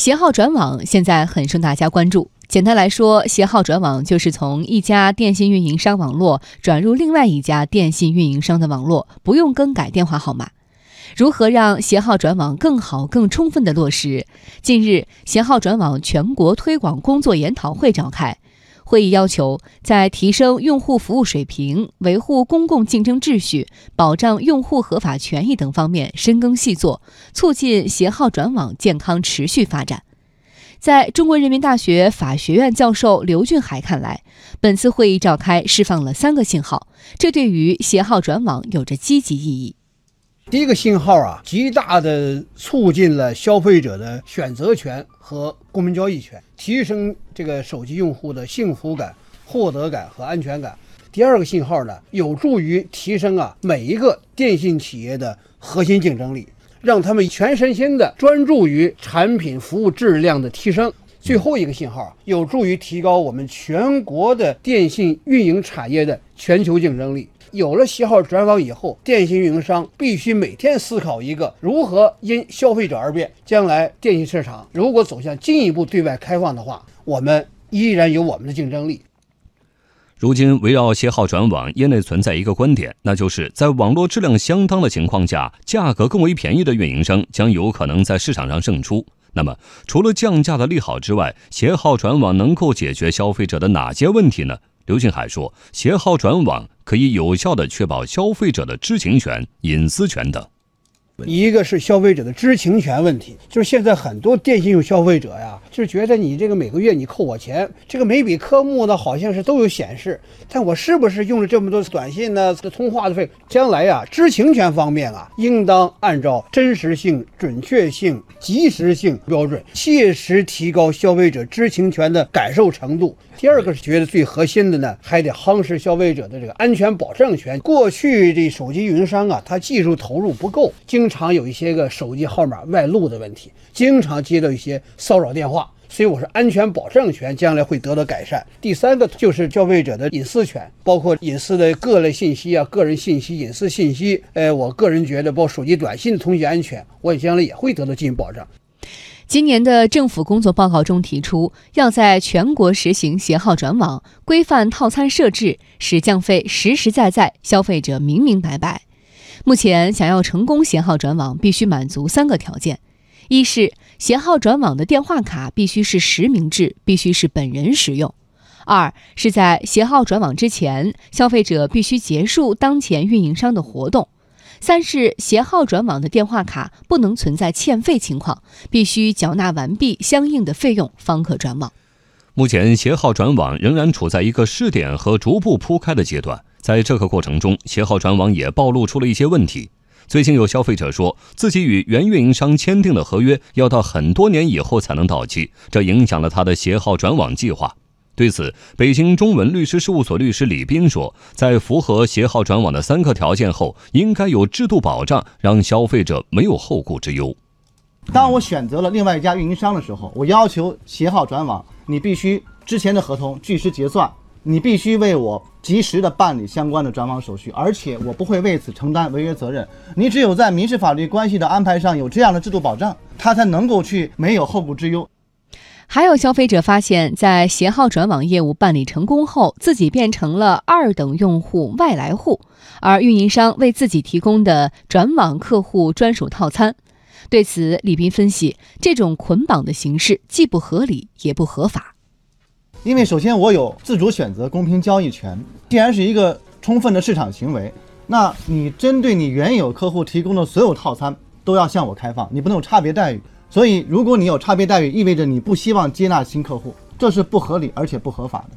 携号转网现在很受大家关注。简单来说，携号转网就是从一家电信运营商网络转入另外一家电信运营商的网络，不用更改电话号码。如何让携号转网更好、更充分地落实？近日，携号转网全国推广工作研讨会召开。会议要求，在提升用户服务水平、维护公共竞争秩序、保障用户合法权益等方面深耕细作，促进携号转网健康持续发展。在中国人民大学法学院教授刘俊海看来，本次会议召开释放了三个信号，这对于携号转网有着积极意义。第一个信号啊，极大的促进了消费者的选择权和公民交易权，提升这个手机用户的幸福感、获得感和安全感。第二个信号呢，有助于提升啊每一个电信企业的核心竞争力，让他们全身心的专注于产品服务质量的提升。最后一个信号，有助于提高我们全国的电信运营产业的全球竞争力。有了携号转网以后，电信运营商必须每天思考一个如何因消费者而变。将来电信市场如果走向进一步对外开放的话，我们依然有我们的竞争力。如今，围绕携号转网，业内存在一个观点，那就是在网络质量相当的情况下，价格更为便宜的运营商将有可能在市场上胜出。那么，除了降价的利好之外，携号转网能够解决消费者的哪些问题呢？刘俊海说：“携号转网可以有效地确保消费者的知情权、隐私权等。一个是消费者的知情权问题，就是现在很多电信用消费者呀，就是觉得你这个每个月你扣我钱，这个每笔科目呢好像是都有显示，但我是不是用了这么多短信呢？这通话的费，将来呀，知情权方面啊，应当按照真实性、准确性、及时性标准，切实提高消费者知情权的感受程度。”第二个是觉得最核心的呢，还得夯实消费者的这个安全保障权。过去这手机运营商啊，它技术投入不够，经常有一些个手机号码外露的问题，经常接到一些骚扰电话。所以我说，安全保障权将来会得到改善。第三个就是消费者的隐私权，包括隐私的各类信息啊，个人信息、隐私信息。呃，我个人觉得，包括手机短信通信安全，我也将来也会得到进行保障。今年的政府工作报告中提出，要在全国实行携号转网，规范套餐设置，使降费实实在在，消费者明明白白。目前，想要成功携号转网，必须满足三个条件：一是携号转网的电话卡必须是实名制，必须是本人使用；二是在携号转网之前，消费者必须结束当前运营商的活动。三是携号转网的电话卡不能存在欠费情况，必须缴纳完毕相应的费用方可转网。目前，携号转网仍然处在一个试点和逐步铺开的阶段，在这个过程中，携号转网也暴露出了一些问题。最近有消费者说自己与原运营商签订的合约要到很多年以后才能到期，这影响了他的携号转网计划。对此，北京中文律师事务所律师李斌说，在符合携号转网的三个条件后，应该有制度保障，让消费者没有后顾之忧。当我选择了另外一家运营商的时候，我要求携号转网，你必须之前的合同据实结算，你必须为我及时的办理相关的转网手续，而且我不会为此承担违约责任。你只有在民事法律关系的安排上有这样的制度保障，他才能够去没有后顾之忧。还有消费者发现，在携号转网业务办理成功后，自己变成了二等用户、外来户，而运营商为自己提供的转网客户专属套餐。对此，李斌分析，这种捆绑的形式既不合理也不合法。因为首先我有自主选择、公平交易权，既然是一个充分的市场行为，那你针对你原有客户提供的所有套餐都要向我开放，你不能有差别待遇。所以，如果你有差别待遇，意味着你不希望接纳新客户，这是不合理而且不合法的。